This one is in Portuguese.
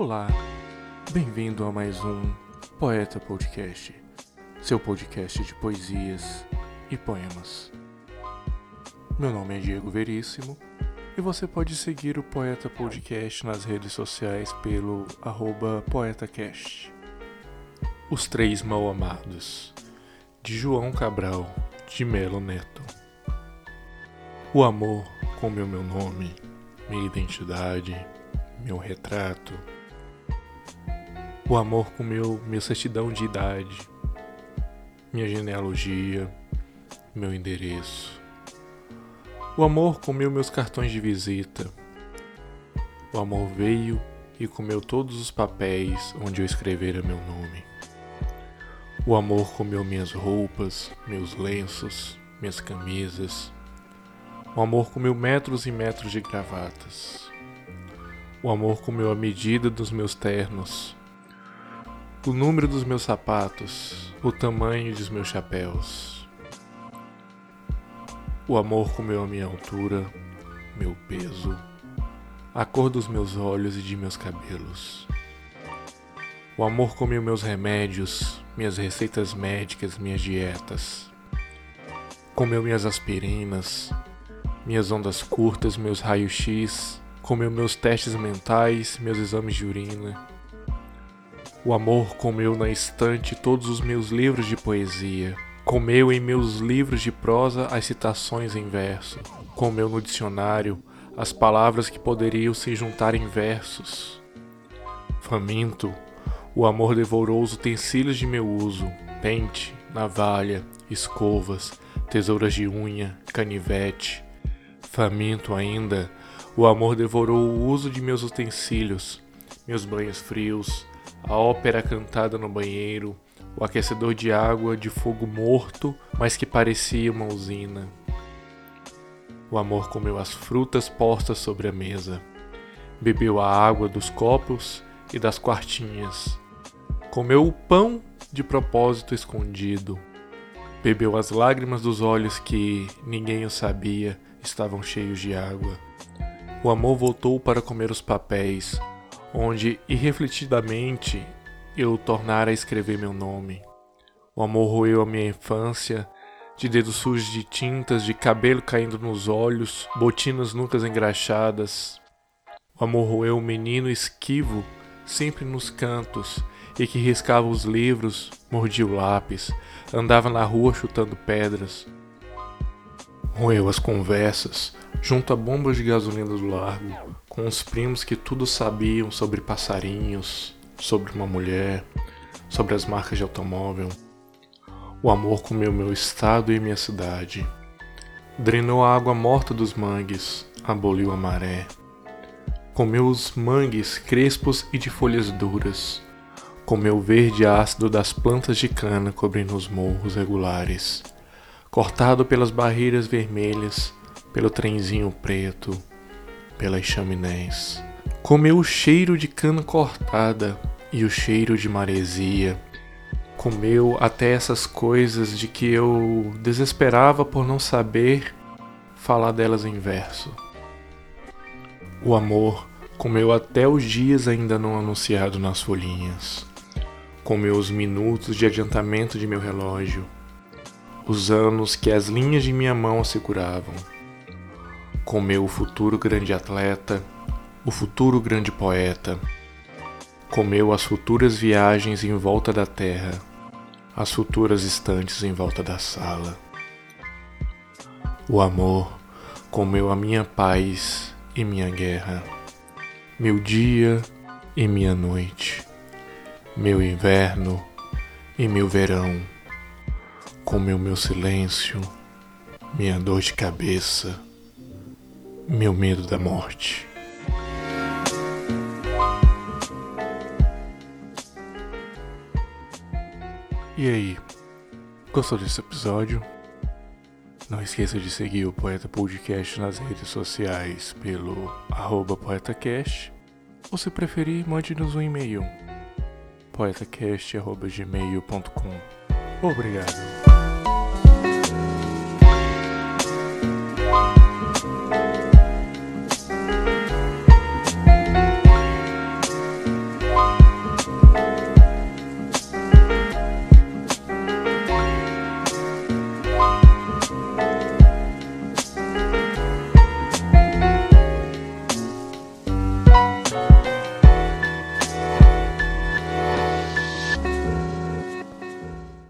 Olá, bem-vindo a mais um Poeta Podcast, seu podcast de poesias e poemas. Meu nome é Diego Veríssimo e você pode seguir o Poeta Podcast nas redes sociais pelo PoetaCast. Os Três Mal Amados, de João Cabral, de Melo Neto. O amor comeu meu nome, minha identidade, meu retrato. O amor comeu minha certidão de idade, minha genealogia, meu endereço. O amor comeu meus cartões de visita. O amor veio e comeu todos os papéis onde eu escrevera meu nome. O amor comeu minhas roupas, meus lenços, minhas camisas. O amor comeu metros e metros de gravatas. O amor comeu a medida dos meus ternos, o número dos meus sapatos, o tamanho dos meus chapéus. O amor comeu a minha altura, meu peso, a cor dos meus olhos e de meus cabelos. O amor comeu meus remédios, minhas receitas médicas, minhas dietas. Comeu minhas aspirinas, minhas ondas curtas, meus raios-x, comeu meus testes mentais, meus exames de urina. O amor comeu na estante todos os meus livros de poesia. Comeu em meus livros de prosa as citações em verso. Comeu no dicionário as palavras que poderiam se juntar em versos. Faminto, o amor devorou os utensílios de meu uso: pente, navalha, escovas, tesouras de unha, canivete. Faminto ainda, o amor devorou o uso de meus utensílios, meus banhos frios, a ópera cantada no banheiro, o aquecedor de água de fogo morto, mas que parecia uma usina. O amor comeu as frutas postas sobre a mesa, bebeu a água dos copos e das quartinhas, comeu o pão de propósito escondido, bebeu as lágrimas dos olhos que, ninguém o sabia, estavam cheios de água o amor voltou para comer os papéis, onde irrefletidamente eu tornara a escrever meu nome. O amor roeu a minha infância, de dedos sujos de tintas, de cabelo caindo nos olhos, botinas nunca engraxadas. O amor roeu o menino esquivo, sempre nos cantos, e que riscava os livros, mordia o lápis, andava na rua chutando pedras. Roeu as conversas, junto a bombas de gasolina do largo, com os primos que tudo sabiam sobre passarinhos, sobre uma mulher, sobre as marcas de automóvel. O amor comeu meu estado e minha cidade. Drenou a água morta dos mangues, aboliu a maré. Comeu os mangues crespos e de folhas duras. Comeu o verde ácido das plantas de cana cobrindo os morros regulares cortado pelas barreiras vermelhas, pelo trenzinho preto, pelas chaminés. Comeu o cheiro de cana cortada e o cheiro de maresia. Comeu até essas coisas de que eu desesperava por não saber falar delas em verso. O amor comeu até os dias ainda não anunciado nas folhinhas. Comeu os minutos de adiantamento de meu relógio os anos que as linhas de minha mão seguravam. Comeu o futuro grande atleta, o futuro grande poeta. Comeu as futuras viagens em volta da terra, as futuras estantes em volta da sala. O amor comeu a minha paz e minha guerra, meu dia e minha noite, meu inverno e meu verão comeu meu silêncio, minha dor de cabeça, meu medo da morte. E aí, gostou desse episódio? Não esqueça de seguir o Poeta Podcast nas redes sociais pelo poetacast ou se preferir, mande-nos um e-mail poetacast.gmail.com Obrigado.